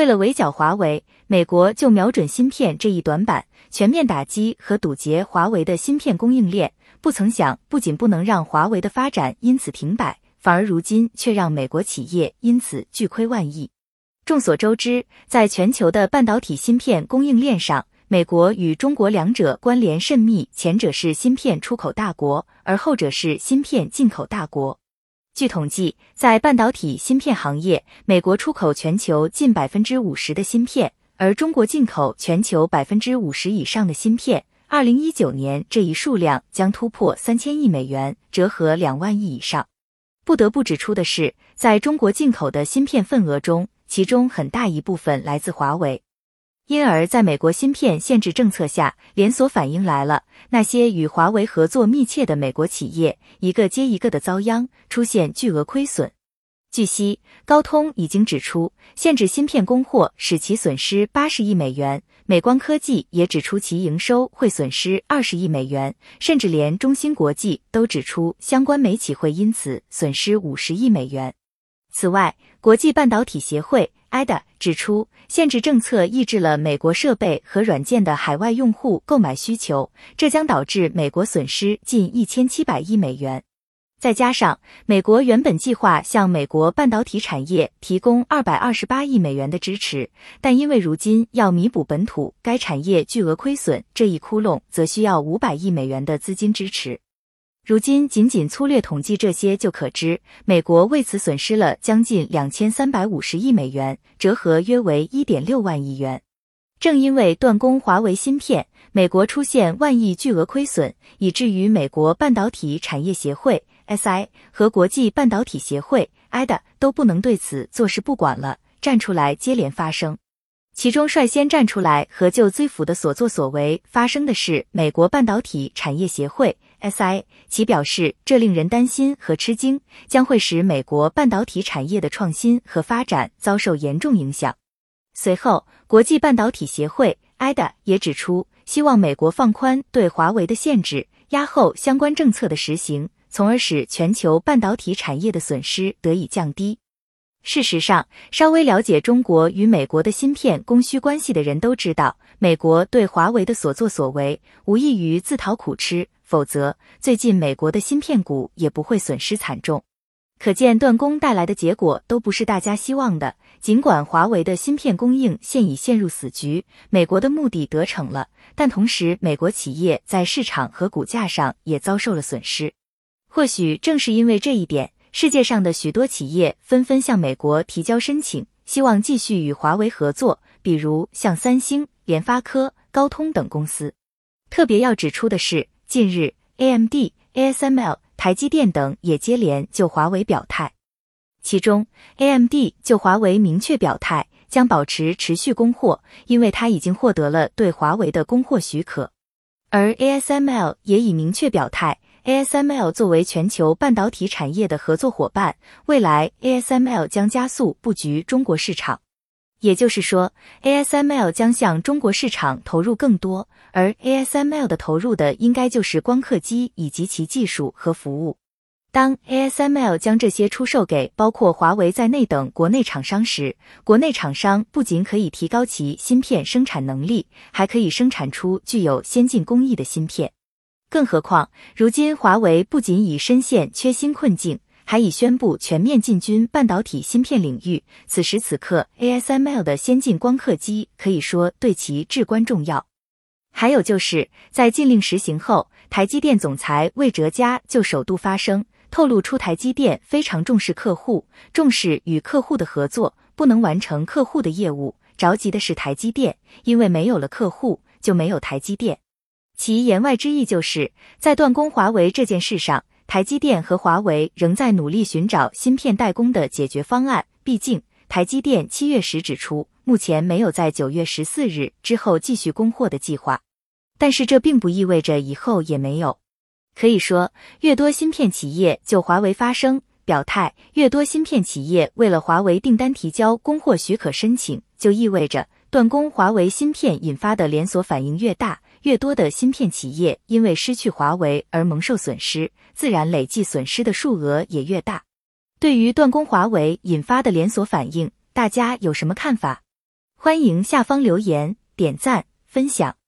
为了围剿华为，美国就瞄准芯片这一短板，全面打击和堵截华为的芯片供应链。不曾想，不仅不能让华为的发展因此停摆，反而如今却让美国企业因此巨亏万亿。众所周知，在全球的半导体芯片供应链上，美国与中国两者关联甚密，前者是芯片出口大国，而后者是芯片进口大国。据统计，在半导体芯片行业，美国出口全球近百分之五十的芯片，而中国进口全球百分之五十以上的芯片。二零一九年，这一数量将突破三千亿美元，折合两万亿以上。不得不指出的是，在中国进口的芯片份额中，其中很大一部分来自华为。因而，在美国芯片限制政策下，连锁反应来了。那些与华为合作密切的美国企业，一个接一个的遭殃，出现巨额亏损。据悉，高通已经指出，限制芯片供货使其损失八十亿美元；美光科技也指出其营收会损失二十亿美元，甚至连中芯国际都指出相关美企会因此损失五十亿美元。此外，国际半导体协会。IDA 指出，限制政策抑制了美国设备和软件的海外用户购买需求，这将导致美国损失近一千七百亿美元。再加上美国原本计划向美国半导体产业提供二百二十八亿美元的支持，但因为如今要弥补本土该产业巨额亏损这一窟窿，则需要五百亿美元的资金支持。如今，仅仅粗略统计这些就可知，美国为此损失了将近两千三百五十亿美元，折合约为一点六万亿元。正因为断供华为芯片，美国出现万亿巨额亏损，以至于美国半导体产业协会 （SI） 和国际半导体协会 （IDA） 都不能对此坐视不管了，站出来接连发声。其中率先站出来和就追府的所作所为发生的是美国半导体产业协会。S.I. 其表示，这令人担心和吃惊，将会使美国半导体产业的创新和发展遭受严重影响。随后，国际半导体协会 （IDA） 也指出，希望美国放宽对华为的限制，压后相关政策的实行，从而使全球半导体产业的损失得以降低。事实上，稍微了解中国与美国的芯片供需关系的人都知道，美国对华为的所作所为，无异于自讨苦吃。否则，最近美国的芯片股也不会损失惨重。可见断供带来的结果都不是大家希望的。尽管华为的芯片供应现已陷入死局，美国的目的得逞了，但同时美国企业在市场和股价上也遭受了损失。或许正是因为这一点，世界上的许多企业纷纷向美国提交申请，希望继续与华为合作，比如像三星、联发科、高通等公司。特别要指出的是。近日，AMD、ASML、台积电等也接连就华为表态。其中，AMD 就华为明确表态，将保持持续供货，因为它已经获得了对华为的供货许可。而 ASML 也已明确表态，ASML 作为全球半导体产业的合作伙伴，未来 ASML 将加速布局中国市场。也就是说，ASML 将向中国市场投入更多，而 ASML 的投入的应该就是光刻机以及其技术和服务。当 ASML 将这些出售给包括华为在内等国内厂商时，国内厂商不仅可以提高其芯片生产能力，还可以生产出具有先进工艺的芯片。更何况，如今华为不仅已深陷缺芯困境。还已宣布全面进军半导体芯片领域。此时此刻，ASML 的先进光刻机可以说对其至关重要。还有就是在禁令实行后，台积电总裁魏哲嘉就首度发声，透露出台积电非常重视客户，重视与客户的合作，不能完成客户的业务，着急的是台积电，因为没有了客户就没有台积电。其言外之意就是在断供华为这件事上。台积电和华为仍在努力寻找芯片代工的解决方案。毕竟，台积电七月时指出，目前没有在九月十四日之后继续供货的计划。但是，这并不意味着以后也没有。可以说，越多芯片企业就华为发声表态，越多芯片企业为了华为订单提交供货许可申请，就意味着断供华为芯片引发的连锁反应越大。越多的芯片企业因为失去华为而蒙受损失，自然累计损失的数额也越大。对于断供华为引发的连锁反应，大家有什么看法？欢迎下方留言、点赞、分享。